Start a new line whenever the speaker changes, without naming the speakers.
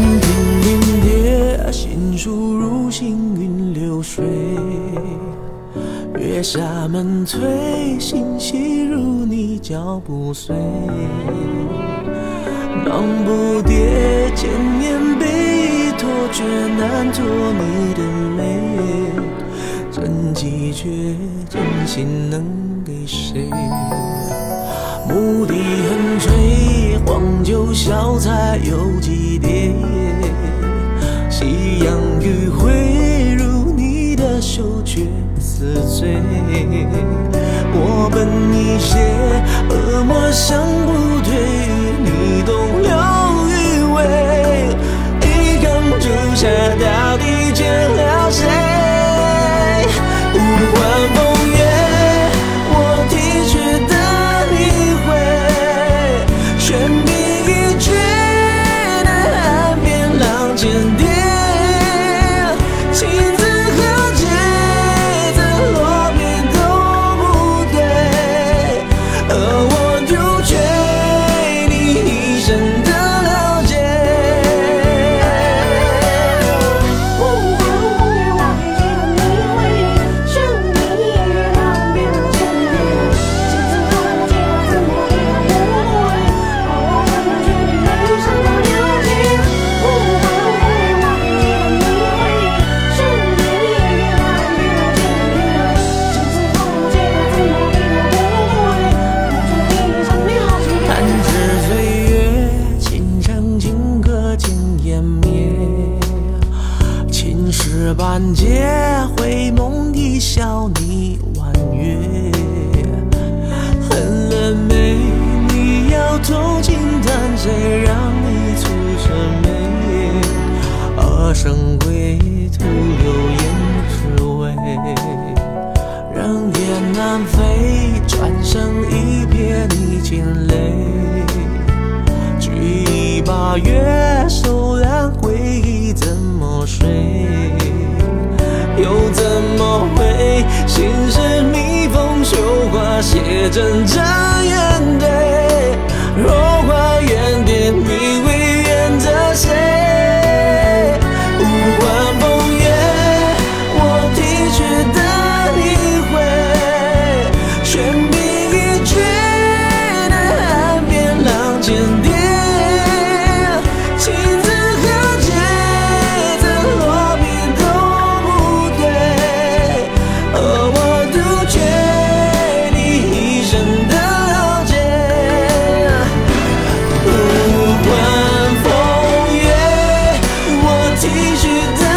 山亭林野，心书如行云流水。月下门催，心细如你脚步碎。忙不迭，千年悲托，却难托你的美。真几绝，真心能给谁？牧笛横吹，黄酒小菜有几碟。一些，恶魔想不退，你动留余味。一缸朱砂，到底见回眸一笑你婉约。恨了没？你要偷情但谁让你蹙着眉？二生归，徒留胭脂味。人雁南飞，转身一瞥你惊泪。举一把月，手染回忆怎么睡？怎么会？心事密封绣花，写真真 you down.